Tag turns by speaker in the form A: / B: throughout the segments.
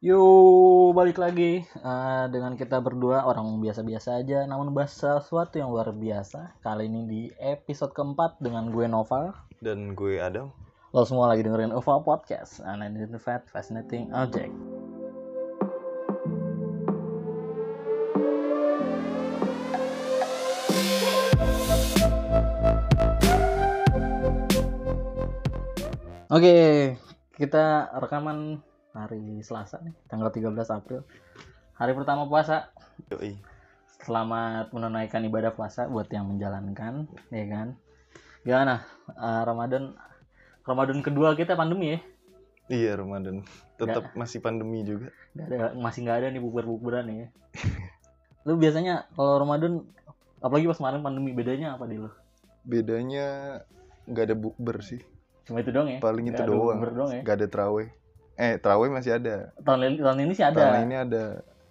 A: Yo, balik lagi eh, dengan kita berdua orang biasa-biasa aja, namun bahas sesuatu yang luar biasa. Kali ini di episode keempat dengan gue Noval.
B: Dan gue Adam.
A: Lo semua lagi dengerin UFO Podcast, an identified fascinating object. Oke, kita rekaman hari Selasa nih, tanggal 13 April. Hari pertama puasa.
B: Yoi.
A: Selamat menunaikan ibadah puasa buat yang menjalankan, ya kan? Gimana? Eh, Ramadan Ramadan kedua kita pandemi ya?
B: Iya Ramadan. Tetap masih pandemi juga.
A: Nggak ada, masih nggak ada nih bukber-bukberan ya. lu biasanya kalau Ramadan apalagi pas kemarin pandemi bedanya apa di lu?
B: Bedanya nggak ada bukber sih.
A: Cuma itu doang ya?
B: Paling itu
A: Nggak ada
B: doang.
A: doang ya?
B: Nggak ada terawih. Eh terawih masih ada.
A: Tahun, li- tahun ini sih ada.
B: Tahun ini ada.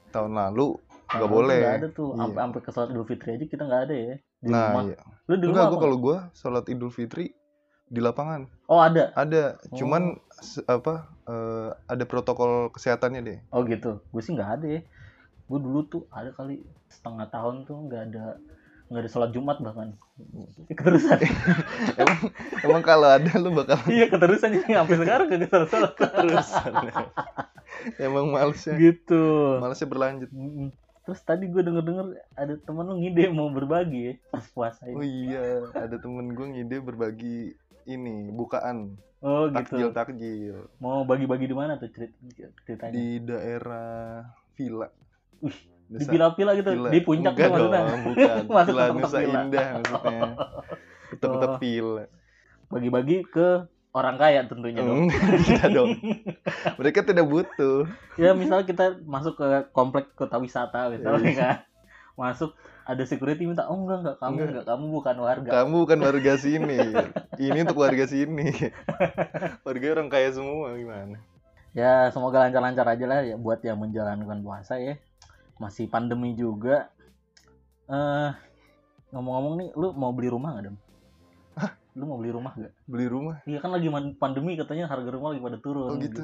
B: Tahun lalu nggak boleh.
A: Nggak ada tuh.
B: Iya.
A: Sampai sampai ke sholat Idul Fitri aja kita nggak ada ya. Di
B: Nah
A: rumah.
B: iya.
A: Lu di
B: Enggak
A: rumah
B: gue kalau gue sholat Idul Fitri di lapangan
A: Oh ada.
B: ada.
A: Oh.
B: Cuman se- apa eh, ada protokol kesehatannya deh.
A: Oh gitu. Gue sih nggak ada ya. Gue dulu tuh ada kali setengah tahun tuh nggak ada nggak ada sholat Jumat bahkan. Keterusan.
B: emang emang kalau ada lu bakal
A: iya keterusan jadi sampai sekarang kagak sholat sholat
B: terusan. emang malesnya
A: gitu.
B: malesnya berlanjut.
A: Terus tadi gue denger denger ada temen lu ngide mau berbagi ya pas puasa
B: Oh
A: ini.
B: iya, ada temen gue ngide berbagi ini bukaan
A: Oh
B: takjil
A: gitu.
B: takjil
A: Mau bagi-bagi di mana tuh cerit- ceritanya?
B: di daerah villa.
A: Wih, Di
B: Nusa-
A: villa-villa gitu,
B: villa.
A: di puncak
B: Enggak
A: tuh maksudnya.
B: dong, bukan.
A: Masuk tempat
B: Nusa
A: villa.
B: Indah maksudnya. Tetap-tetap
A: Oh.
B: villa.
A: Bagi-bagi ke orang kaya tentunya dong.
B: Tidak dong. Mereka tidak butuh.
A: ya misalnya kita masuk ke komplek kota wisata misalnya
B: Iya.
A: kan. Masuk ada security minta, oh enggak enggak kamu
B: Enggak.
A: enggak kamu bukan warga.
B: Kamu bukan warga sini. Ini untuk warga sini. Warga orang kaya semua gimana?
A: Ya semoga lancar-lancar aja lah ya buat yang menjalankan puasa ya. Masih pandemi juga. Eh ngomong-ngomong nih, lu mau beli rumah nggak, Dem? Lu mau beli rumah gak?
B: Beli rumah?
A: Iya kan lagi pandemi katanya harga rumah lagi pada turun
B: Oh, gitu.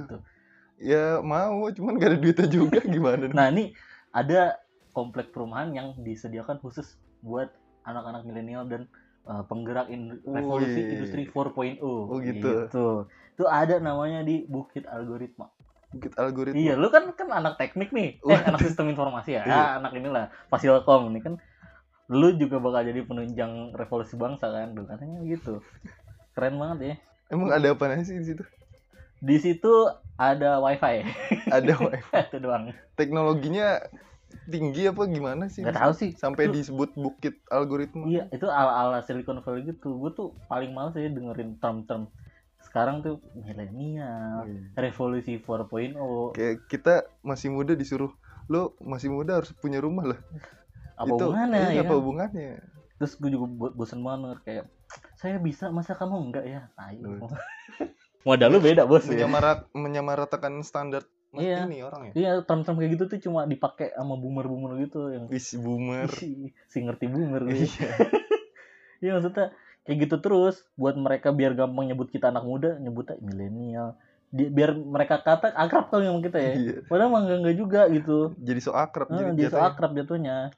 B: Ya mau, cuman gak ada duitnya juga gimana?
A: Nah, ini ada komplek perumahan yang disediakan khusus buat anak-anak milenial dan uh, penggerak in-
B: Oh,
A: revolusi
B: iya, iya,
A: industri
B: iya.
A: 4.0.
B: Oh, gitu.
A: Itu ada namanya di Bukit Algoritma.
B: Bukit algoritma.
A: Iya, lu kan kan anak teknik nih. Eh, anak sistem informasi ya.
B: Iya.
A: Ah, anak inilah, Fasilkom ini kan lu juga bakal jadi penunjang revolusi bangsa kan, Duh, katanya gitu. Keren banget ya.
B: Emang ada apa sih di situ?
A: Di situ ada wifi.
B: Ada wifi.
A: itu doang.
B: teknologinya tinggi apa gimana sih?
A: Gak tahu sih.
B: Sampai
A: Itu-
B: disebut bukit algoritma.
A: Iya, itu ala-ala Silicon Valley gitu. Gue tuh paling males ya dengerin term-term sekarang tuh milenial,
B: Iya.
A: revolusi 4.0.
B: Kayak kita masih muda disuruh lo masih muda harus punya rumah lah.
A: Apa
B: Itu
A: hubungannya
B: iya,
A: ya?
B: apa
A: kan?
B: hubungannya?
A: Terus gue juga bo- bosen banget kayak saya bisa, masa kamu enggak ya? Tai.
B: Loh.
A: Modal lu beda, Bos. ya.
B: Menyamarat menyamaratakan standar
A: Iya.
B: ini orang ya.
A: Iya, term-term kayak gitu tuh cuma dipakai sama boomer-boomer gitu yang
B: Wis boomer.
A: si, si ngerti boomer gitu.
B: Iya.
A: Iya maksudnya kayak gitu terus buat mereka biar gampang nyebut kita anak muda nyebutnya milenial. Di- biar mereka kata akrab kali sama kita ya.
B: Iya.
A: padahal mah enggak, enggak juga gitu.
B: Jadi so akrab
A: Eh,
B: jadi
A: so akrab jatuhnya.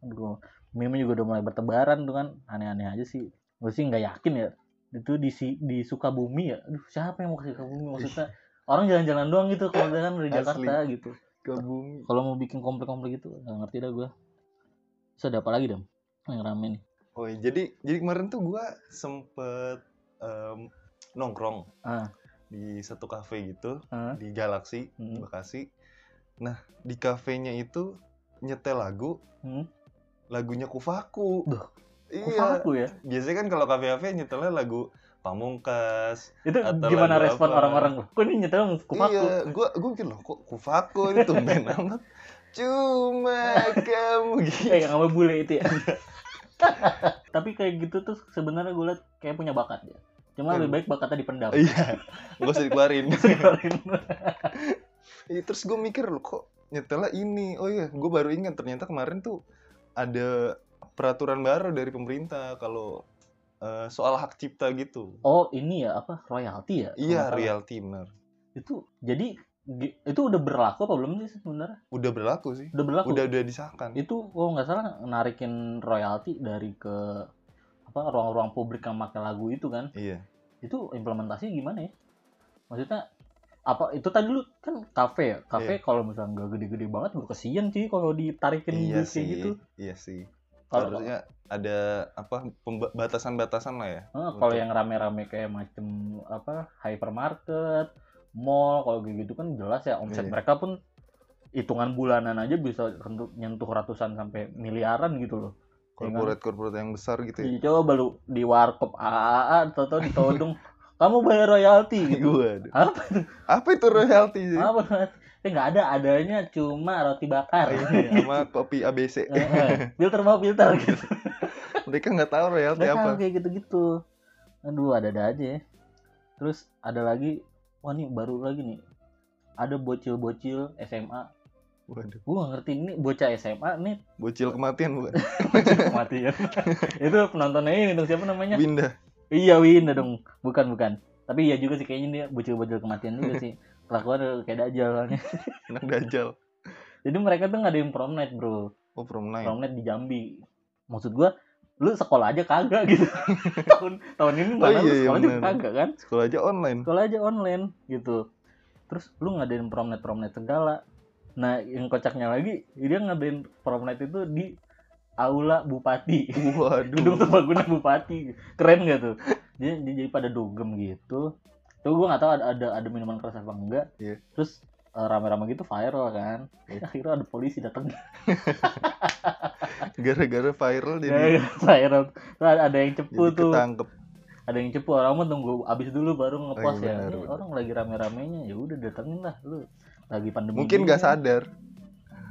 A: Aduh meme juga udah mulai bertebaran tuh kan. Aneh-aneh aja sih. Gue sih nggak yakin ya. Itu di si- di Sukabumi ya. Aduh siapa yang mau ke Sukabumi? Maksudnya orang jalan-jalan doang gitu kalau kan dari
B: Asli.
A: Jakarta gitu.
B: Ke bumi.
A: kalau mau bikin komplek-komplek gitu nggak ngerti dah gue Terus ada apa lagi dong yang rame nih
B: Oh, iya. jadi jadi kemarin tuh gua sempet em, nongkrong
A: ah
B: di satu kafe gitu
A: ah
B: di Galaxy
A: hmm.
B: Bekasi. Nah, di kafenya itu nyetel lagu,
A: Hmm.
B: lagunya Kufaku.
A: Duh,
B: Iya.
A: Kufaku ya
B: Biasanya kan kalau kafe-kafe nyetelnya lagu Pamungkas.
A: itu
B: Atau
A: gimana
B: lagu
A: respon orang-orang kok ini nyetel kufaku
B: Iya, gua gua mikir loh kok Kufaku ini tumben amat. Cuma kamu gitu.
A: kayak sama bule itu ya tapi kayak gitu tuh sebenarnya gue liat kayak punya bakat ya cuma
B: Iya.
A: lebih baik bakatnya dipendam
B: Iya. Gak usah dikeluarin.
A: Keluarin.
B: Iya, terus gue mikir loh kok nyetelnya ini. Oh iya, gue baru ingat ternyata kemarin tuh ada peraturan baru dari pemerintah kalau eh, soal hak cipta gitu.
A: oh ini ya apa royalti ya
B: Iya, reality benar.
A: itu jadi itu udah berlaku apa belum sih sebenarnya
B: Udah berlaku sih.
A: udah berlaku
B: Udah udah disahkan.
A: itu oh nggak salah narikin royalti dari ke apa ruang-ruang publik yang pakai lagu itu kan
B: Iya.
A: itu implementasi gimana ya maksudnya apa itu tadi lu kan kafe ya kafe kalau misalnya nggak gede-gede banget gue kesian sih kalau ditarikin
B: Iya
A: kayak
B: sih.
A: gitu
B: Iya sih.
A: kalau
B: Harusnya ada apa pemba- batasan-batasan lah ya.
A: Eh, kalau yang rame-rame kayak macem apa hypermarket mall kalau kayak gitu kan jelas ya omset
B: Iya.
A: mereka pun hitungan bulanan aja bisa nyentuh ratusan sampai miliaran gitu loh Ya kan?
B: korporat-korporat yang besar gitu ya.
A: Iya, coba lu di warkop AAA atau ditodong kamu bayar royalti gitu
B: Waduh.
A: apa itu
B: Apa itu royalty sih?
A: apa eh nggak ada adanya cuma roti bakar
B: Iya, sama kopi ABC.
A: Eh, eh, filter mau filter gitu
B: Mereka nggak tahu royalty
A: Nggak
B: apa.
A: kayak gitu-gitu aduh ada-ada aja ya terus ada lagi wah nih baru lagi nih ada bocil-bocil SMA
B: Waduh.
A: gua nggak ngerti ini bocah SMA nih
B: Bocil kematian bukan?
A: kematian itu penontonnya ini dong siapa namanya
B: Winda.
A: iya Winda dong bukan bukan tapi iya juga sih kayaknya dia bocil-bocil kematian juga sih kelakuan kayak dajal soalnya.
B: Anak dajal.
A: jadi mereka tuh ngadain prom night bro
B: Oh, prom night.
A: prom night di Jambi maksud gua lu sekolah aja kagak gitu. Tahun tahun ini
B: Oh
A: mana lu
B: iya, iya,
A: sekolah juga
B: bener.
A: kagak kan?
B: Sekolah aja online.
A: sekolah aja online gitu. Terus lu ngadain prom night prom night segala. Nah yang kocaknya lagi dia ngadain prom night itu di aula bupati. Gedung
B: Waduh.
A: serbaguna bupati. Keren gak tuh? Dia, dia jadi pada dugem gitu. Tuh gue nggak tahu ada, ada ada minuman keras apa enggak.
B: Iya.
A: terus rame-rame gitu viral kan akhirnya ada polisi datang
B: Gara-gara viral jadi
A: Ya, viral Tuh ada, yang cepu
B: jadi
A: tuh
B: ketangkep.
A: ada yang cepu orang mah tunggu abis dulu baru ngepost
B: Oh,
A: ya
B: benar.
A: orang lagi rame-ramenya ya udah datengin lah lu lagi pandemi
B: Mungkin nggak
A: kan.
B: sadar.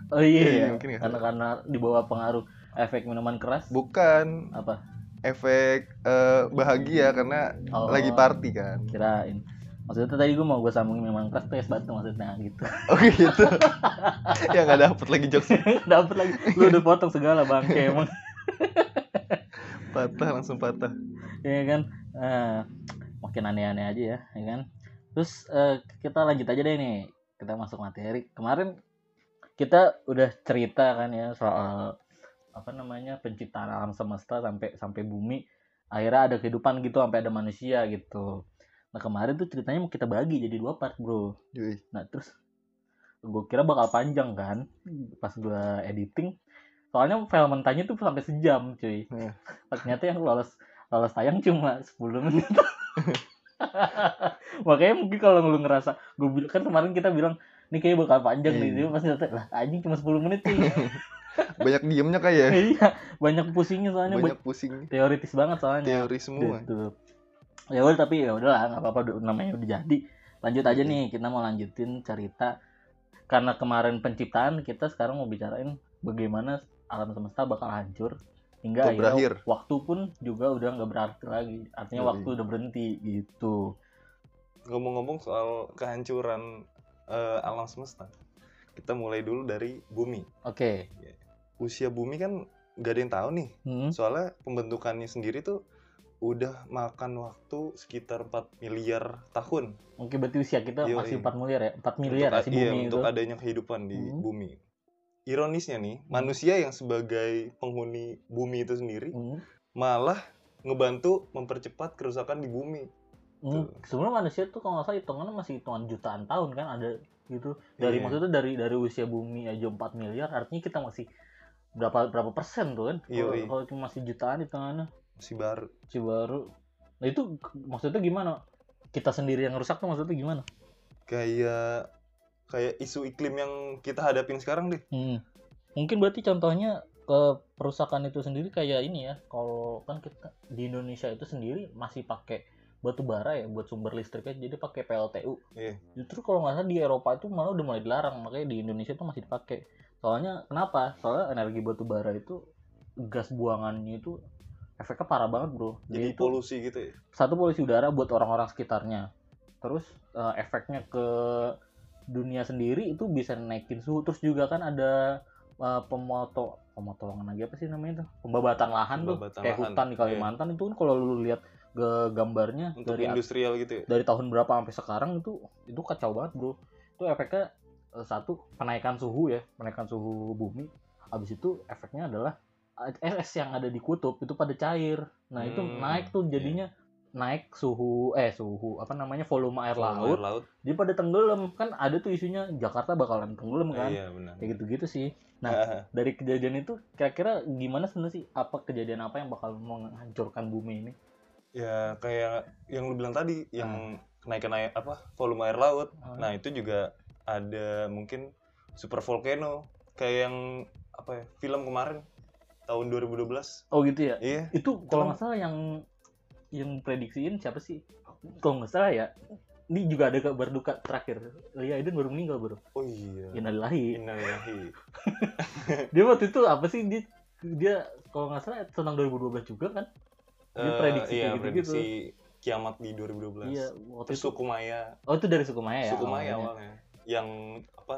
A: oh iya,
B: Iya,
A: iya.
B: mungkin
A: karena karena di bawah pengaruh efek minuman keras
B: Bukan
A: apa
B: efek eh, bahagia karena
A: Oh,
B: lagi party kan.
A: kirain maksudnya tadi gue mau gue sambungin minuman keras tuh es batu maksudnya gitu.
B: Oh gitu. ya nggak dapet lagi jokes.
A: Dapet lagi. Lu udah potong segala bangke emang.
B: Patah langsung patah.
A: ya kan? Eh, makin aneh-aneh aja ya ya kan? Terus eh, kita lanjut aja deh nih. Kita masuk materi. Kemarin kita udah cerita kan ya soal apa namanya penciptaan alam semesta sampai sampai bumi. Akhirnya ada kehidupan gitu sampai ada manusia gitu nah kemarin tuh ceritanya mau kita bagi jadi dua part bro.
B: Yui.
A: nah terus gue kira bakal panjang kan pas gue editing. Soalnya file mentahnya tuh sampai sejam cuy.
B: Iya.
A: ternyata yang lolos lolos tayang cuma 10 menit. Makanya mungkin kalau lu ngerasa gue bilang kan kemarin kita bilang ini kayak bakal panjang nih.
B: Iya.
A: dia pasti ternyata lah anjing cuma 10 menit sih
B: Banyak diemnya kayak
A: iya banyak pusingnya soalnya.
B: Banyak pusing.
A: Teoritis banget soalnya.
B: Teori semua.
A: gitu ya udah tapi ya udahlah nggak apa-apa udah- namanya udah jadi lanjut aja
B: Oke.
A: nih kita mau lanjutin cerita karena kemarin penciptaan kita sekarang mau bicarain bagaimana alam semesta bakal hancur hingga akhirnya
B: berakhir.
A: waktu pun juga udah nggak berarti lagi artinya
B: Yoi.
A: waktu udah berhenti gitu
B: Ngomong-ngomong soal kehancuran eh, alam semesta, kita mulai dulu dari bumi.
A: oke
B: Usia bumi kan nggak ada yang tahu nih.
A: Hmm,
B: Soalnya pembentukannya sendiri tuh udah makan waktu sekitar 4 miliar tahun
A: oke berarti usia kita
B: Yoi.
A: masih 4 miliar ya 4 miliar ya
B: untuk,
A: si
B: iya,
A: bumi itu
B: untuk adanya kehidupan di
A: Hmm.
B: bumi. Ironisnya nih, manusia yang sebagai penghuni bumi itu sendiri
A: Hmm,
B: malah ngebantu mempercepat kerusakan di bumi.
A: hmm. sebenarnya manusia tuh kalau nggak salah hitungannya masih hitungan jutaan tahun kan ada gitu dari
B: Iya.
A: maksudnya dari dari usia bumi aja 4 miliar artinya kita masih berapa berapa persen tuh kan kalau
B: Yoi.
A: kalau cuma masih jutaan hitungannya
B: Masih baru.
A: si baru nah itu maksudnya gimana kita sendiri yang rusak tuh maksudnya gimana
B: Kayak kayak isu iklim yang kita hadapin sekarang deh.
A: Hmm. Mungkin berarti contohnya ke perusakan itu sendiri kayak ini ya. Kalau kan kita di Indonesia itu sendiri masih pakai batu bara ya buat sumber listriknya jadi pakai PLTU.
B: Iya.
A: Justru kalau nggak salah di Eropa itu malah udah mulai dilarang makanya di Indonesia itu masih dipakai. Soalnya kenapa? Soalnya energi batu bara itu gas buangannya itu efeknya parah banget bro.
B: Jadi
A: Jadi itu
B: polusi gitu ya.
A: satu polusi udara buat orang-orang sekitarnya. Terus eh, efeknya ke dunia sendiri itu bisa naikin suhu. Terus juga kan ada eh, pemoto pemotongan lagi apa sih namanya itu? Pembabatan lahan
B: Pembabatan
A: tuh kayak
B: lahan,
A: hutan di Kalimantan itu kan kalau lu lihat ke gambarnya
B: Untuk
A: dari
B: industrial gitu ya.
A: dari tahun berapa sampai sekarang itu itu kacau banget bro itu efeknya eh, satu penaikan suhu ya penaikan suhu bumi habis itu efeknya adalah es yang ada di kutub itu pada cair. Nah itu
B: Hmm,
A: naik tuh jadinya naik suhu eh suhu apa namanya volume air
B: Volume
A: laut.
B: air laut.
A: dia pada tenggelam. Kan ada tuh isunya Jakarta bakalan tenggelam
B: Ah,
A: kan?
B: Iya benar.
A: kayak gitu-gitu sih. Nah, dari kejadian itu kira-kira gimana sebenarnya sih? Apa kejadian apa yang bakal menghancurkan bumi ini?
B: Ya kayak yang lu bilang tadi yang kenaikan air apa volume air laut.
A: Ah.
B: nah itu juga ada mungkin super volcano. Kayak yang apa ya film kemarin tahun 2012
A: oh gitu ya?
B: Iya.
A: Itu kalau nggak salah yang yang prediksiin siapa sih? Kalau nggak salah ya ini juga ada kabar duka terakhir. Lia Aiden baru meninggal bro.
B: Oh iya.
A: Innalillahi.
B: Innalillahi.
A: Dia waktu itu apa sih? Dia dia kalau nggak salah tahun 2012 juga kan? Dia
B: Eh,
A: prediksi
B: iya
A: gitu-gitu.
B: prediksi kiamat di 2012
A: iya waktu
B: Terus
A: itu.
B: Suku Maya
A: oh itu dari suku Maya ya?
B: Suku Maya
A: awalnya.
B: awalnya. Yang apa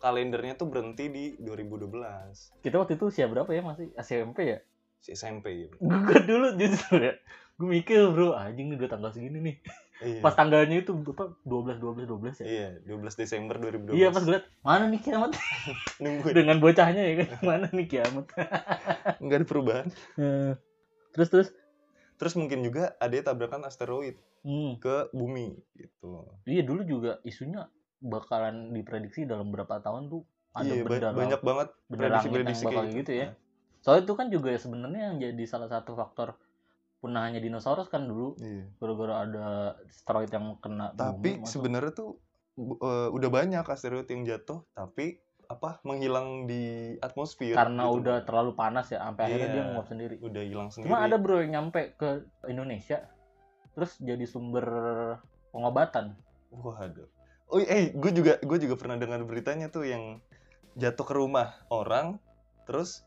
B: kalendernya tuh berhenti di 2012
A: kita waktu itu usia berapa ya masih? SMP ya?
B: Si SMP ya
A: gue dulu justru ya. Gue mikir bro anjing nih udah tanggal segini nih.
B: Iya.
A: Pas tanggalnya itu apa 12 12 12 ya?
B: Iya 12 Desember 2012
A: iya pas gue liat mana nih kiamat?
B: Nungguin
A: dengan bocahnya ya kan mana nih kiamat?
B: Nggak ada perubahan.
A: Terus terus?
B: Terus mungkin juga ada tabrakan asteroid
A: hmm,
B: ke bumi gitu.
A: Iya dulu juga isunya bakalan diprediksi dalam berapa tahun tuh ada
B: iya
A: benda
B: banyak banget
A: benda langit yang
B: prediksi-prediksi
A: bakal
B: kayak
A: gitu. ya. Soalnya itu kan juga ya sebenarnya yang jadi salah satu faktor punahnya dinosaurus kan dulu.
B: Iya.
A: Gara-gara ada asteroid yang kena
B: tapi sebenarnya tuh eh, udah banyak asteroid yang jatuh tapi apa menghilang di atmosfer
A: karena
B: gitu.
A: udah terlalu panas ya sampai akhirnya
B: Iya.
A: dia nguap sendiri.
B: udah hilang sendiri.
A: Cuma ada bro yang nyampe ke Indonesia terus jadi sumber pengobatan.
B: waduh oh eh gue juga gue juga pernah dengar beritanya tuh yang jatuh ke rumah orang terus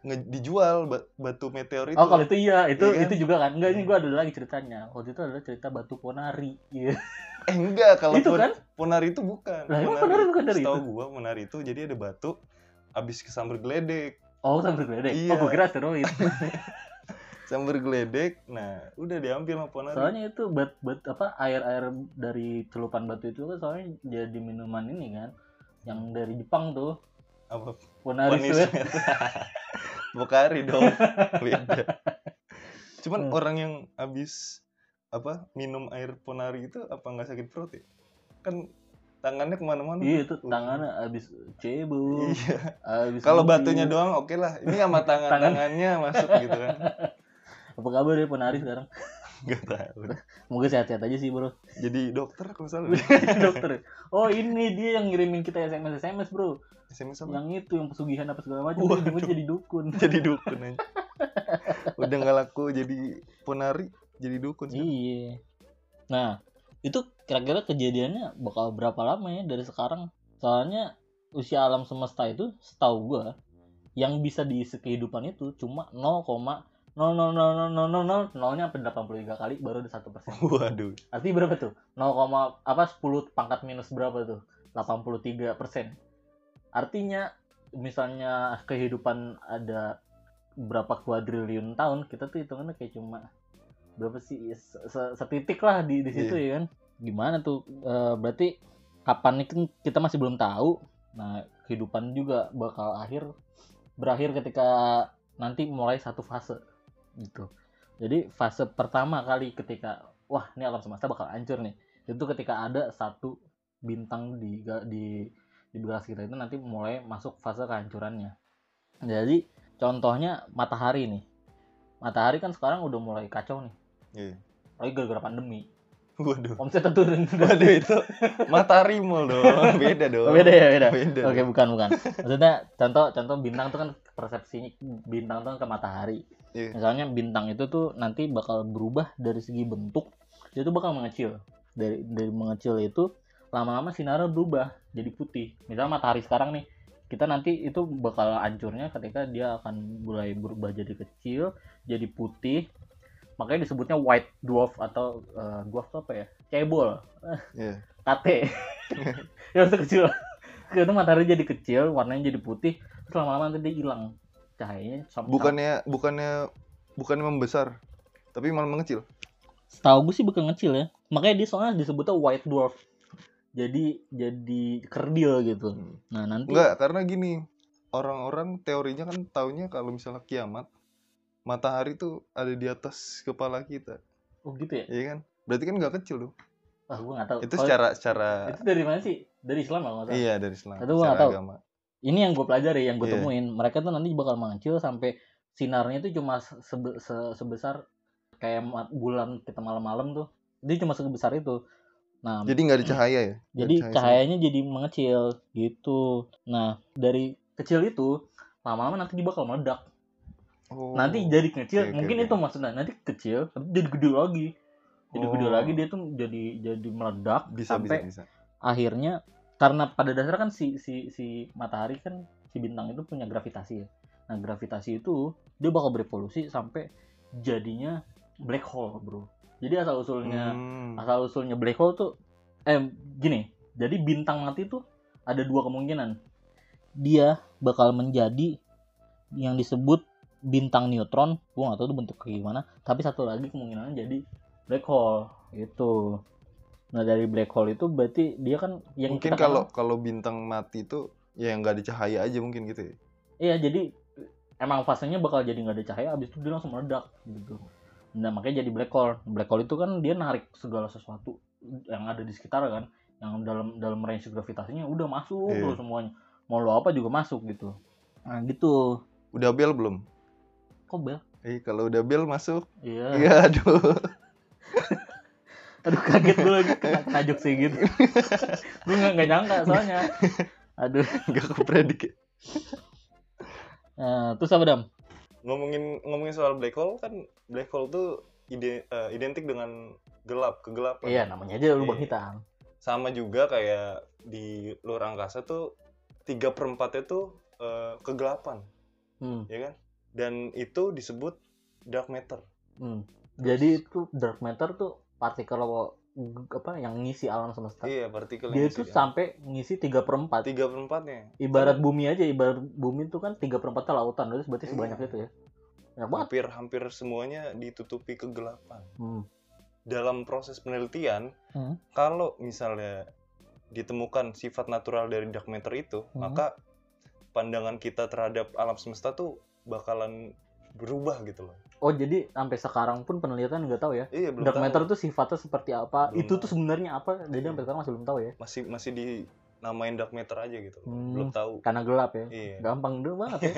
B: nge- dijual ba- batu meteor itu
A: oh kalau itu iya, itu
B: Iya kan?
A: itu juga kan. Enggak ini gua ada lagi ceritanya. Waktu itu adalah cerita batu ponari. Iya.
B: eh enggak kalau
A: itu
B: pon-
A: kan?
B: ponari itu bukan
A: Lah emang ponari bukan dari itu?
B: gua ponari itu jadi ada batu abis kesambar geledek
A: Oh sampai geledek.
B: Iya.
A: Oh gua kira asteroid.
B: sambar geledek. Nah udah diambil sama ponari.
A: Soalnya itu bat, bat apa air-air dari celupan batu itu kan soalnya jadi minuman ini kan yang dari Jepang tuh.
B: apa?
A: Ponari. Sweat.
B: Bokari dong. Beda. Cuman
A: Hmm.
B: orang yang abis apa minum air ponari itu apa nggak sakit perut ya? Kan tangannya ke mana-mana.
A: Iya itu tangannya habis cebul.
B: iya. kalau batunya doang oke lah. Ini sama tangan. tangannya masuk gitu kan
A: Apa kabar ya ponari sekarang?
B: nggak tahu.
A: Semoga sehat-sehat aja sih bro.
B: jadi dokter kalau salah.
A: Dokter. Oh ini dia yang ngirimin kita sms sms bro.
B: SMS apa?
A: Yang itu yang pesugihan apa segala macam
B: Waduh.
A: dia jadi dukun.
B: Jadi dukun aja udah nggak laku jadi ponari jadi dukun
A: iya. Nah itu kira-kira kejadiannya bakal berapa lama ya dari sekarang? Soalnya usia alam semesta itu setahu gua yang bisa diisi kehidupan itu cuma 0,0000000 nolnya sampai 83 kali baru ada satu persen
B: waduh
A: Artinya berapa tuh? 0, apa 10 pangkat minus berapa tuh? 83 persen. Artinya misalnya kehidupan ada berapa kuadriliun tahun, kita tuh hitungannya kayak cuma berapa sih? Se- se- Setitik lah di di situ
B: Iya.
A: ya kan. Gimana tuh? Eh, berarti kapan itu kita masih belum tahu. Nah, kehidupan juga bakal akhir berakhir ketika nanti mulai satu fase gitu. Jadi fase pertama kali ketika wah ini alam semesta bakal hancur nih. Itu ketika ada satu bintang di di di galaksi kita itu nanti mulai masuk fase kehancurannya. Jadi contohnya matahari nih. Matahari kan sekarang udah mulai kacau nih.
B: Iya.
A: lagi gara-gara pandemi.
B: Waduh.
A: Omsetnya turun
B: waduh itu mata rimul dong beda dong.
A: Oh, beda ya beda.
B: Beda.
A: Oke
B: dong.
A: bukan bukan. Maksudnya contoh contoh bintang tuh kan persepsinya bintang tuh kan ke matahari
B: Iya.
A: misalnya bintang itu tuh nanti bakal berubah dari segi bentuk dia tuh bakal mengecil. Dari dari mengecil itu lama-lama sinarnya berubah jadi putih. Misalnya matahari sekarang nih kita nanti itu bakal hancurnya ketika dia akan mulai berubah jadi kecil jadi putih. Makanya disebutnya white dwarf atau eh, dwarf apa ya? Cebol.
B: Iya.
A: kate ya waktu kecil. Itu matahari jadi kecil warnanya jadi putih terus lama-lama nanti dia hilang cahayanya sam-
B: bukannya bukannya bukannya membesar tapi malah mengecil
A: setahu gue sih bukan kecil ya makanya dia soalnya disebutnya white dwarf jadi jadi kerdil gitu
B: Hmm.
A: nah nanti
B: Enggak, karena gini, orang-orang teorinya kan taunya kalau misalnya kiamat, matahari tuh ada di atas kepala kita,
A: oh gitu ya
B: iya kan? Berarti kan nggak kecil tuh.
A: ah gue nggak tahu
B: Itu secara secara
A: itu dari mana sih dari Islam kalau nggak salah
B: iya dari Islam,
A: Itu gua nggak tahu.
B: agama.
A: Ini yang gue pelajari yang gue
B: Iya.
A: temuin mereka tuh nanti bakal mengecil sampai sinarnya itu cuma sebe- se- sebesar kayak bulan kita malam-malam tuh dia cuma sebesar itu nah
B: Jadi nggak ada cahaya ya?
A: Jadi
B: cahaya
A: cahayanya jadi mengecil gitu nah dari kecil itu lama-lama nanti dia bakal meledak
B: sama- Oh.
A: nanti jadi kecil
B: oke,
A: mungkin
B: oke.
A: itu maksudnya nanti kecil tapi jadi gede lagi jadi gede
B: Oh.
A: lagi dia tuh jadi jadi meledak
B: bisa
A: sampai
B: bisa bisa.
A: akhirnya karena pada dasarnya kan si si si matahari kan si bintang itu punya gravitasi ya. Nah gravitasi itu dia bakal berevolusi sampai jadinya black hole bro. Jadi asal usulnya
B: Hmm.
A: asal usulnya black hole tuh eh gini. Jadi bintang mati tuh ada dua kemungkinan. Dia bakal menjadi yang disebut bintang neutron. Gua nggak tahu itu bentuk kayak gimana. Tapi satu lagi kemungkinan jadi black hole gitu nah dari black hole itu berarti dia kan yang
B: Mungkin kalau kalau bintang mati itu ya nggak ada cahaya aja mungkin gitu ya.
A: iya jadi emang fasenya bakal jadi nggak ada cahaya abis itu dia langsung meledak gitu. Nah makanya jadi black hole. Black hole itu kan dia narik segala sesuatu yang ada di sekitar kan yang dalam dalam range gravitasinya udah masuk
B: Iya.
A: tuh semuanya. Mau lo apa juga masuk gitu. Nah gitu.
B: Udah bel belum?
A: kok bel?
B: Eh kalau udah bel masuk,
A: iya.
B: Iya aduh.
A: aduh kaget gue lagi jokes kayak gitu gue nggak nggak nyangka soalnya aduh
B: Nggak kepredik.
A: Eh, terus apa dam
B: Ngomongin ngomongin soal black hole kan black hole tuh ide, eh, identik dengan gelap, kegelapan.
A: iya namanya aja lubang
B: Iya.
A: hitam
B: Sama juga kayak di luar angkasa tuh tiga perempatnya tuh eh, kegelapan,
A: hmm,
B: ya kan? Dan itu disebut dark matter.
A: hmm. jadi itu dark matter tuh partikel apa yang ngisi alam semesta
B: Iya, partikel
A: dia itu
B: isi-
A: sampai ngisi tiga per empat
B: tiga perempatnya.
A: ibarat bumi aja ibarat bumi itu kan tiga per empatnya lautan terus berarti
B: Iya.
A: sebanyak itu ya banyak banget
B: hampir hampir semuanya ditutupi kegelapan.
A: hmm.
B: Dalam proses penelitian,
A: Hmm.
B: kalau misalnya ditemukan sifat natural dari dark matter itu,
A: Hmm.
B: maka pandangan kita terhadap alam semesta tuh bakalan berubah gitu loh.
A: Oh jadi sampai sekarang pun penelitian nggak tahu ya
B: Iya, belum
A: dark
B: tahu.
A: matter itu sifatnya seperti apa
B: Belum
A: itu
B: tahu.
A: tuh sebenarnya apa jadi sampai sekarang masih belum tahu ya
B: masih masih dinamain dark matter aja gitu.
A: Hmm.
B: Belum tahu.
A: karena gelap ya
B: Iya.
A: gampang dulu banget ya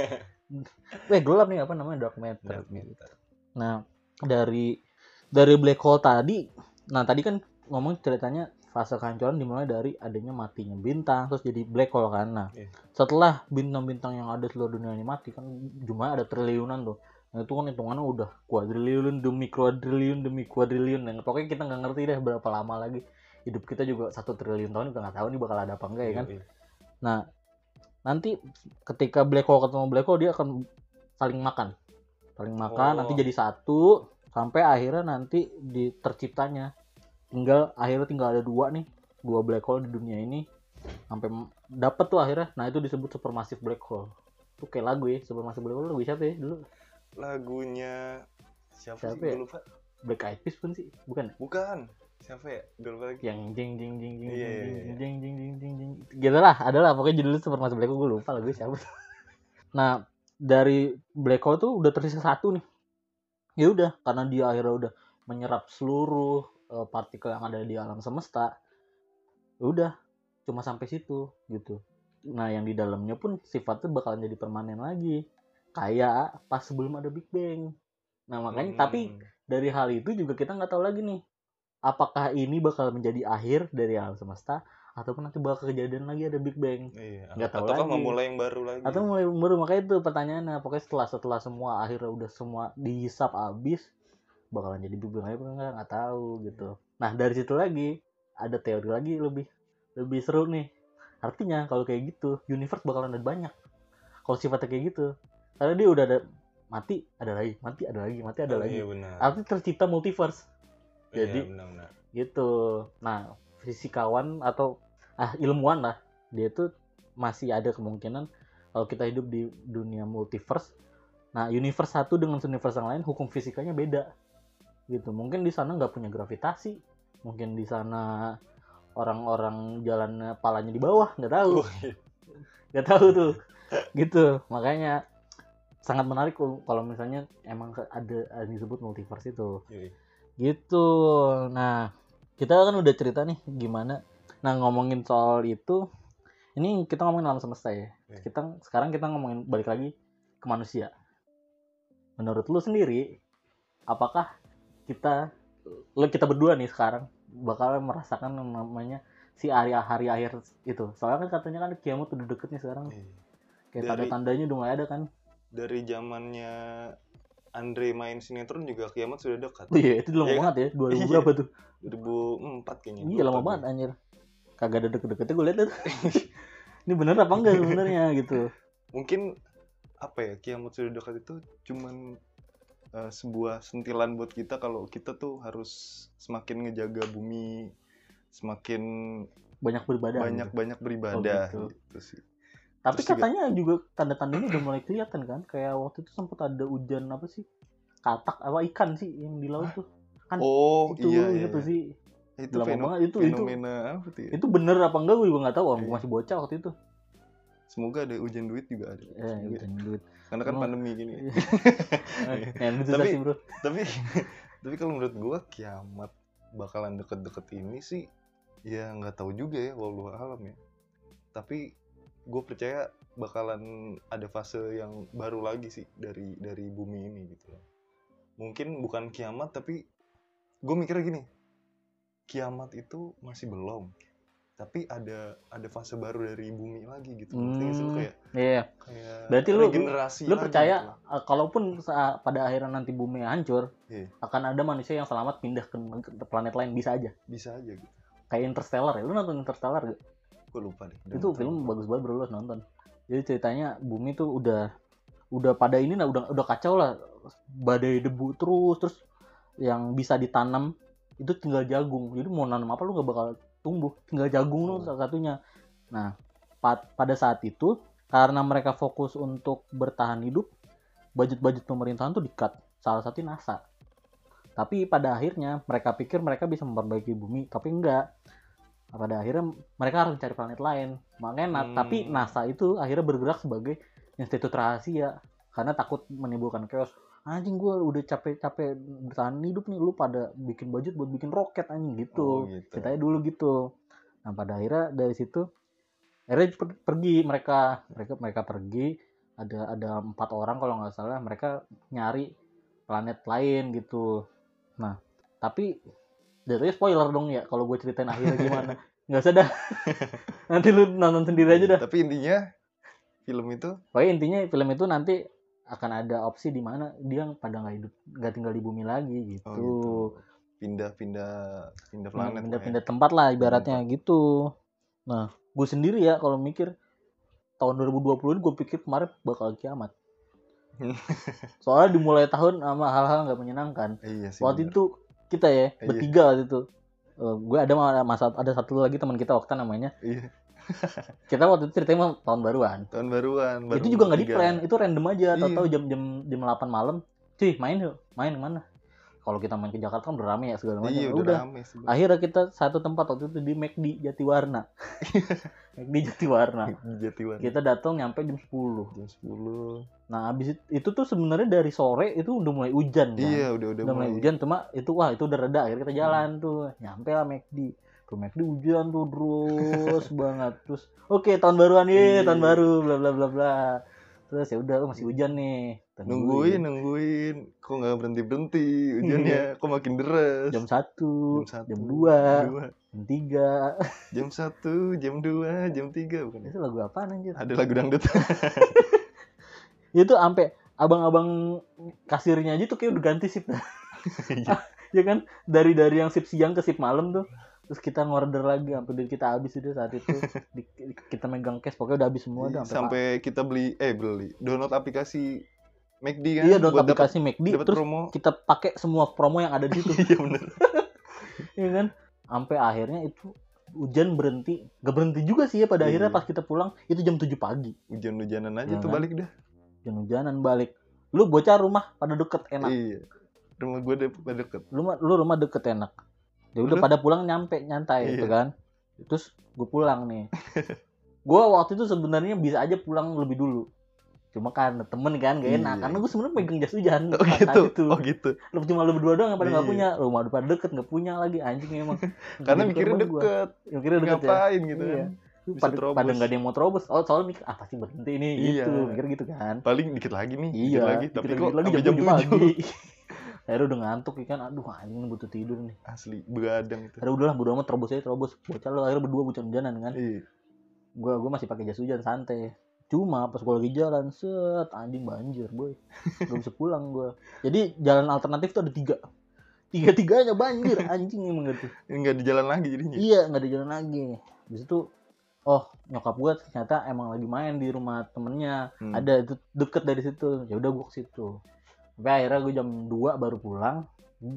A: eh gelap nih apa namanya dark matter
B: Dark matter.
A: Nah, dari dari black hole tadi, nah tadi kan ngomong ceritanya fase kehancuran dimulai dari adanya matinya bintang terus jadi black hole kan. Nah,
B: Iya.
A: setelah bintang-bintang yang ada seluruh dunia ini mati kan jumlahnya ada triliunan tuh. Nah, itu kan hitungannya udah kuadriliun demi kuadriliun demi kuadriliun. Yang pokoknya kita nggak ngerti deh berapa lama lagi hidup kita juga satu triliun tahun kita nggak tahu nih bakal ada apa enggak ya kan.
B: Iya, iya.
A: Nah, nanti ketika black hole ketemu black hole dia akan saling makan. Saling makan
B: Oh.
A: nanti jadi satu sampai akhirnya nanti di terciptanya tinggal akhirnya tinggal ada dua nih, dua black hole di dunia ini sampai dapet tuh akhirnya. Nah, itu disebut supermassive black hole. Itu kayak lagu ya, supermassive black hole lagu siapa ya dulu?
B: Lagunya siapa,
A: Siapa
B: sih?
A: ya?
B: Gue lupa.
A: Black Eyed Peas pun sih, bukan? ya?
B: Bukan. Siapa ya? Gue lupa lagi.
A: Yang jing jing jing jing
B: Iya,
A: jing
B: iya,
A: jing
B: iya.
A: jing jing jing jing gitu lah adalah pokoknya judulnya supermassive black hole gue lupa lagu siapa nah dari black hole tuh udah tersisa satu nih ya udah karena dia akhirnya udah menyerap seluruh eh, partikel yang ada di alam semesta ya udah cuma sampai situ gitu nah yang di dalamnya pun sifatnya bakalan jadi permanen lagi kayak pas sebelum ada Big Bang nah makanya tapi
B: Hmm.
A: dari hal itu juga kita nggak tahu lagi nih apakah ini bakal menjadi akhir dari alam semesta ataupun nanti bakal kejadian lagi ada Big Bang
B: Iya.
A: Nggak tahu
B: Ataukah
A: lagi.
B: memulai yang baru lagi?
A: atau mulai baru makanya itu pertanyaannya pokoknya setelah setelah semua akhirnya udah semua dihisap abis bakalan jadi Big Bang lagi apa enggak nggak tahu gitu nah dari situ lagi ada teori lagi lebih lebih seru nih artinya kalau kayak gitu universe bakalan ada banyak kalau sifatnya kayak gitu karena dia udah ada mati ada lagi mati ada lagi mati ada
B: Oh,
A: lagi.
B: Iya benar.
A: artinya tercipta multiverse. Jadi-
B: Iya, benar-benar.
A: gitu. Nah fisikawan atau ah ilmuwan lah. Dia tuh masih ada kemungkinan kalau kita hidup di dunia multiverse. Nah universe satu dengan universe yang lain hukum fisikanya beda. Gitu. Mungkin di sana nggak punya gravitasi. Mungkin di sana orang-orang jalannya palanya di bawah nggak tahu.
B: Oh, iya.
A: nggak tahu tuh. Gitu. Makanya sangat menarik kalau misalnya emang ada ada yang disebut multiverse itu.
B: Iya.
A: gitu. Nah kita kan udah cerita nih gimana. Nah ngomongin soal itu ini kita ngomongin alam semesta ya.
B: Iya.
A: kita sekarang kita ngomongin balik lagi ke manusia. Menurut lu sendiri apakah kita lu kita berdua nih sekarang bakal merasakan namanya si hari hari akhir itu? Soalnya kan katanya kan kiamat udah deket nih sekarang.
B: Iya.
A: kayak tanda-tandanya udah mulai ada kan
B: dari zamannya Andre main sinetron juga kiamat sudah dekat.
A: Oh iya itu lama
B: kan?
A: banget ya 2000
B: Iya.
A: berapa tuh
B: 2004 kayaknya.
A: iya lama banget anjir kagak ada deket-deketnya gue liat tuh ini bener apa enggak sebenarnya gitu
B: Mungkin apa ya kiamat sudah dekat itu cuman eh, sebuah sentilan buat kita kalau kita tuh harus semakin ngejaga bumi, semakin
A: banyak beribadah
B: banyak
A: gitu.
B: banyak beribadah
A: Oh, gitu.
B: gitu sih.
A: Tapi
B: terus juga-
A: katanya juga tanda-tandanya udah mulai kelihatan kan kayak waktu itu sempat ada hujan apa sih katak apa ikan sih yang di laut tuh kan
B: Oh
A: itu
B: iya iya.
A: gitu
B: iya.
A: sih
B: Itu
A: lama
B: feno-
A: banget, itu- itu-
B: fenomena apa tuh ya?
A: itu bener apa enggak gue juga nggak tahu orang
B: Iya.
A: masih bocah waktu itu
B: Semoga ada hujan duit juga ada.
A: eh
B: Semoga.
A: hujan duit
B: Karena kan
A: Emang-
B: pandemi gini.
A: ya itu susah
B: Tapi-
A: sih bro
B: tapi tapi kalau menurut gua kiamat bakalan deket-deket ini sih ya nggak tahu juga ya wallahu alam ya tapi gue percaya bakalan ada fase yang baru lagi sih dari dari bumi ini gitu loh mungkin bukan kiamat tapi gue mikirnya gini kiamat itu masih belum tapi ada ada fase baru dari bumi lagi gitu nggak sih?
A: Hmm.
B: kayak
A: iya
B: kayak
A: Berarti lu-
B: regenerasi
A: lu percaya
B: gitu.
A: eh, kalaupun pada akhirnya nanti bumi hancur
B: Iya.
A: akan ada manusia yang selamat pindah ke, ke planet lain bisa aja
B: bisa aja gitu
A: kayak Interstellar ya lu nonton Interstellar gak?
B: Gue lupa deh.
A: Itu film bagus banget bro. Lu harus nonton. Jadi ceritanya bumi tuh udah udah pada ini lah udah udah kacau lah. Badai debu terus terus yang bisa ditanam itu tinggal jagung. Jadi mau nanam apa lu nggak bakal tumbuh. Tinggal jagung lu salah satunya. Nah pa- pada saat itu karena mereka fokus untuk bertahan hidup budget-budget pemerintahan tuh di-cut. Salah satu NASA. Tapi pada akhirnya mereka pikir mereka bisa memperbaiki bumi tapi enggak pada akhirnya mereka harus mencari planet lain. Makanya
B: Hmm.
A: tapi NASA itu akhirnya bergerak sebagai institut rahasia karena takut menimbulkan chaos. Anjing gue udah capek-capek bertahan hidup nih lu pada bikin budget buat bikin roket anjing gitu.
B: Oh, gitu.
A: ceritanya dulu gitu. Nah pada akhirnya dari situ akhirnya per- pergi mereka. Mereka mereka pergi. Ada ada empat orang kalau nggak salah mereka nyari planet lain gitu. Nah tapi jatuhnya spoiler dong ya kalau gue ceritain akhirnya gimana nggak usah dah nanti lu nonton sendiri aja dah
B: Tapi intinya film itu
A: pokoknya intinya film itu nanti akan ada opsi di mana dia pada nggak hidup nggak tinggal di bumi lagi gitu,
B: oh gitu. Pindah-pindah pindah planet. lah ya.
A: pindah-pindah tempat lah ibaratnya gitu nah gue sendiri ya kalau mikir tahun 2020 ini gue pikir kemarin bakal kiamat soalnya dimulai tahun sama hal-hal nggak menyenangkan
B: Iya sih.
A: waktu
B: bener.
A: itu kita ya
B: Iya.
A: bertiga waktu itu Eh, gue ada ma- masa ada satu lagi teman kita waktu namanya
B: Iya.
A: kita waktu itu ceritanya tahun baruan
B: Tahun baruan. baru
A: itu juga nggak di plan itu random aja
B: Iya.
A: tahu-tahu jam jam jam 8 malam cuy main yuk main ke mana kalau kita main ke Jakarta kan udah rame ya segala macam.
B: Iya
A: Ya
B: udah,
A: udah.
B: rame
A: akhirnya kita satu tempat waktu itu di McD Jatiwarna. McD Jatiwarna.
B: Jatiwan.
A: kita datang nyampe jam 10
B: Jam 10.
A: nah abis itu, itu tuh sebenarnya dari sore itu udah mulai hujan kan?
B: Iya, udah udah
A: udah mulai hujan cuma itu wah itu udah reda. Akhirnya kita jalan tuh. Nyampe lah McD ke McD hujan tuh terus banget. Terus oke tahun baruan ye
B: Iya.
A: tahun baru bla bla bla bla terus ya udah oh, masih hujan nih Kita
B: Nungguin, nungguin. Kok nggak berhenti berhenti hujannya? Kok makin deras?
A: jam satu jam dua
B: dua.
A: jam tiga
B: jam satu, jam dua, jam tiga bukan ya?
A: itu lagu apa anjir
B: Ada lagu dangdut.
A: itu sampai abang-abang kasirnya aja tuh kayak udah ganti shift
B: Iya.
A: ya kan dari dari yang shift siang ke shift malam tuh terus kita ngorder lagi sampai duit kita habis itu saat itu Di- kita megang cash pokoknya udah habis semua udah sampai
B: Sampai kita beli eh beli download aplikasi McD kan
A: iya download
B: buat dapet-
A: aplikasi McD
B: dapet
A: terus
B: promo.
A: kita pakai semua promo yang ada di situ
B: Iya bener.
A: ya kan sampai akhirnya itu hujan berhenti gak berhenti juga sih ya pada
B: Iya.
A: akhirnya pas kita pulang itu jam 7 pagi
B: Hujan-hujanan aja
A: Iya
B: tuh
A: kan?
B: balik dah.
A: hujan-hujanan balik lu bocah rumah pada deket enak
B: Iya. Rumah gue deket deket.
A: lu lu rumah deket enak ya udah
B: Lu?
A: pada pulang nyampe nyantai
B: Iya.
A: gitu kan terus gue pulang nih gue waktu itu sebenarnya bisa aja pulang lebih dulu cuma kan temen kan gak enak
B: Iya.
A: karena gue sebenarnya pegang jas hujan
B: Oh gitu.
A: itu.
B: Oh gitu.
A: lu cuma lu berdua doang yang pada nggak
B: Iya.
A: punya rumah udah pada deket nggak punya lagi anjing emang
B: Karena mikirnya
A: gua.
B: deket.
A: Ya, mikirnya deket ya
B: Ngapain gitu
A: Iya.
B: kan. Bisa
A: pada,
B: terobos.
A: pada nggak ada yang mau terobos oh soalnya mikir ah pasti berhenti nih
B: Iya.
A: gitu mikir gitu kan
B: Paling dikit lagi nih.
A: iya
B: Dikit lagi. Tapi
A: dikit
B: kok
A: lagi jam
B: jam
A: 7
B: 7.
A: pagi akhirnya udah ngantuk ya kan. Aduh anjing butuh tidur nih.
B: Asli. Begadang itu.
A: akhirnya udahlah bodo amat terobos aja terobos. Bocah lo akhirnya berdua hujan-hujanan kan.
B: Iya.
A: gua gua masih pakai jas hujan santai. Cuma pas gua lagi jalan set anjing banjir boy. Gak bisa pulang gua. Jadi jalan alternatif tuh ada tiga. Tiga tiganya banjir anjing emang gitu.
B: Enggak di jalan lagi jadinya.
A: iya nggak ada jalan lagi. Di situ oh nyokap gua ternyata emang lagi main di rumah temennya.
B: Hmm.
A: ada itu deket dari situ. Ya udah gua ke situ sampai akhirnya gua jam 2 baru pulang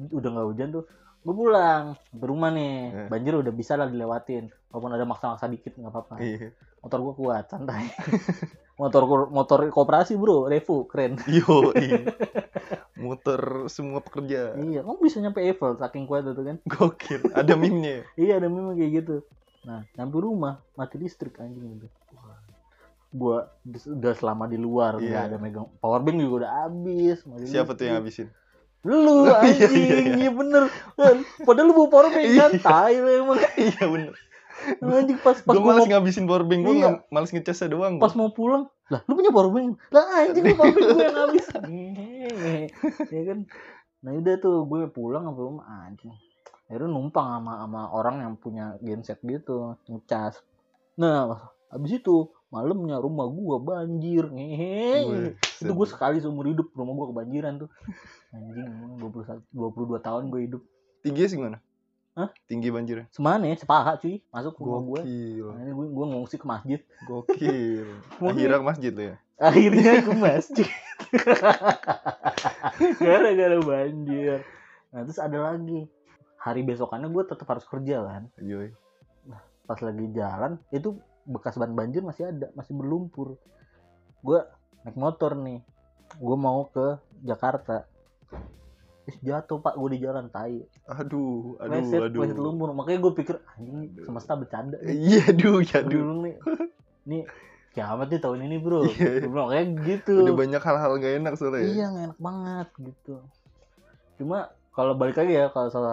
A: udah nggak hujan tuh gue pulang ke rumah nih
B: Eh.
A: banjir udah bisa lah dilewatin walaupun ada maksa-maksa dikit nggak apa-apa
B: Iya.
A: motor gua kuat santai motor motor koperasi bro Revo keren
B: Yo, iya. Motor semua pekerja.
A: iya kamu bisa nyampe Eiffel saking kuat itu kan
B: Gokil. Ada meme-nya. ya?
A: iya ada memang kayak gitu nah nyampe rumah mati listrik anjing gitu gua udah selama di luar nggak
B: Iya.
A: ada megang power bank juga udah habis
B: Siapa tuh yang habisin?
A: lu
B: Iya, iya,
A: anjing
B: iya.
A: iya bener Kan, padahal lu bawa power bank kan
B: Iya.
A: tai lu emang
B: iya bener.
A: anjing pas pas
B: Gue
A: gua
B: males ngabisin powerbank gue,
A: Iya.
B: males ngecasnya doang.
A: pas mau pulang lah lu punya power bank lah anjing lu power bank gue yang habis ya kan nah udah tuh gue pulang sampai rumah anjing akhirnya numpang sama sama orang yang punya genset gitu ngecas nah habis itu malamnya rumah gua banjir ngehe itu gue sekali seumur hidup rumah gua kebanjiran tuh anjing emang 21 22 tahun gue hidup
B: Tinggi sih mana?
A: Hah?
B: Tinggi banjirnya.
A: semana ya sepaha cuy masuk rumah gue
B: Gokil.
A: ini gue gue ngungsi ke masjid
B: Gokil. Akhirnya ke masjid lo ya.
A: akhirnya ke masjid gara-gara banjir nah terus ada lagi hari besokannya gue tetap harus kerja kan
B: Yoi.
A: Pas lagi jalan itu bekas ban banjir masih ada masih berlumpur. Gue naik motor nih gue mau ke Jakarta. Terus jatuh pak gue di jalan tai.
B: Aduh, aduh,
A: Leset,
B: aduh.
A: leset lumpur makanya gue pikir anjing semesta bercanda
B: Iya, aduh, ya, aduh.
A: bilang nih. Nih kiamat nih tahun ini bro. Gue bilang kayak gitu.
B: Udah banyak hal-hal gak enak soalnya ya.
A: Iya nggak enak banget gitu. Cuma kalau balik lagi ya kalau soal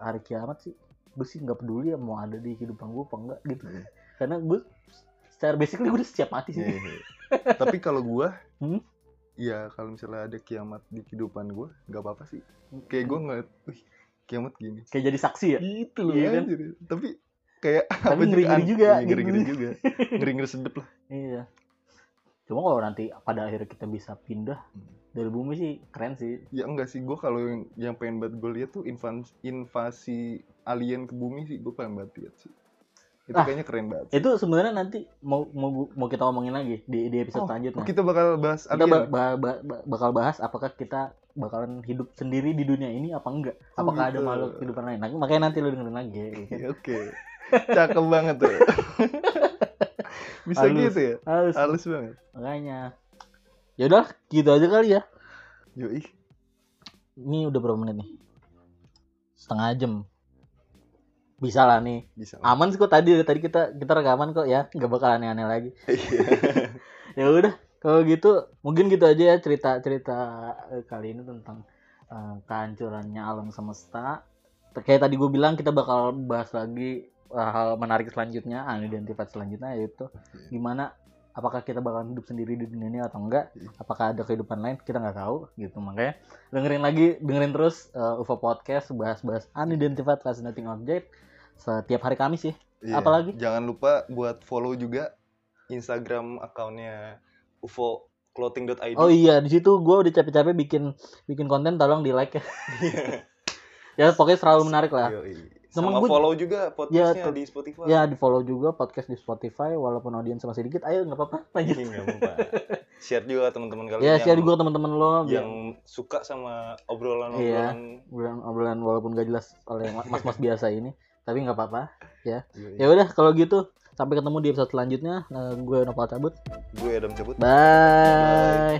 A: hari kiamat sih, gue sih nggak peduli ya mau ada di kehidupan gue apa enggak gitu.
B: Iya.
A: Karena gue secara basically gue udah siap mati sih.
B: Iya, iya. Tapi kalau gua,
A: Hmm?
B: ya kalau misalnya ada kiamat di kehidupan gua, nggak apa-apa sih. Kayak gua ngeliat, wih, kiamat gini.
A: Kayak jadi saksi ya.
B: Gitu loh,
A: Iya kan?
B: Tapi kayak
A: Tapi ngeri-ngeri
B: an-
A: juga,
B: Iya,
A: gitu.
B: ngeri-ngeri juga. Ngeri-ngeri sedep lah.
A: Iya. Cuma kalau nanti pada akhirnya kita bisa pindah dari bumi sih keren sih.
B: Ya enggak sih, gua kalau yang, yang pengen banget gue lihat tuh invasi, invasi alien ke bumi sih, gue pengen banget lihat sih. Itu
A: Ah.
B: kayaknya keren banget.
A: Itu sebenarnya nanti mau mau mau kita omongin lagi di di episode
B: Oh,
A: selanjutnya.
B: Oh, kita bakal bahas
A: kita
B: alien.
A: ba- ba- ba- ba- bakal bahas apakah kita bakalan hidup sendiri di dunia ini apa enggak
B: Oh,
A: apakah ada
B: gitu.
A: makhluk kehidupan lain nah, makanya nanti lu dengerin lagi ya kan?
B: Iya, Oke. Cakep banget tuh. Bisa
A: Halus.
B: gitu ya?
A: Halus,
B: Halus banget.
A: makanya ya udah gitu aja kali ya
B: Yoi.
A: ini udah berapa menit nih setengah jam bisa lah nih
B: Bisa. lah.
A: aman sih kok tadi tadi kita kita rekaman kok ya nggak bakal aneh-aneh lagi
B: Iya.
A: ya udah kalau gitu mungkin gitu aja ya cerita cerita kali ini tentang eh, kehancurannya alam semesta kayak tadi gue bilang kita bakal bahas lagi eh, hal menarik selanjutnya unidentified selanjutnya yaitu gimana apakah kita bakal hidup sendiri di dunia ini atau enggak
B: Iya.
A: apakah ada kehidupan lain kita nggak tahu gitu makanya dengerin lagi dengerin terus eh, UFO podcast bahas-bahas unidentified fascinating object setiap hari Kamis sih
B: Iya.
A: Apalagi?
B: Jangan lupa buat follow juga Instagram akunnya ufoclothing.id.
A: oh iya di situ gue udah capek-capek bikin bikin konten tolong di like ya ya pokoknya selalu menarik lah
B: Yoi.
A: Temen
B: Sama
A: gua-
B: follow juga podcastnya
A: Ya,
B: di Spotify.
A: ya di follow juga podcast di Spotify walaupun audiens masih dikit ayo nggak apa-apa lanjut
B: Iya, apa-apa. Share juga teman-teman kalian
A: ya
B: yang,
A: share juga teman-teman lo biar
B: yang suka sama
A: Iya.
B: obrolan-obrolan.
A: obrolan obrolan walaupun gak jelas oleh mas-mas biasa ini tapi nggak apa-apa
B: Yoi.
A: ya udah kalau gitu sampai ketemu di episode selanjutnya Eh, gue Nopal cabut
B: Gue Adam cabut.
A: bye.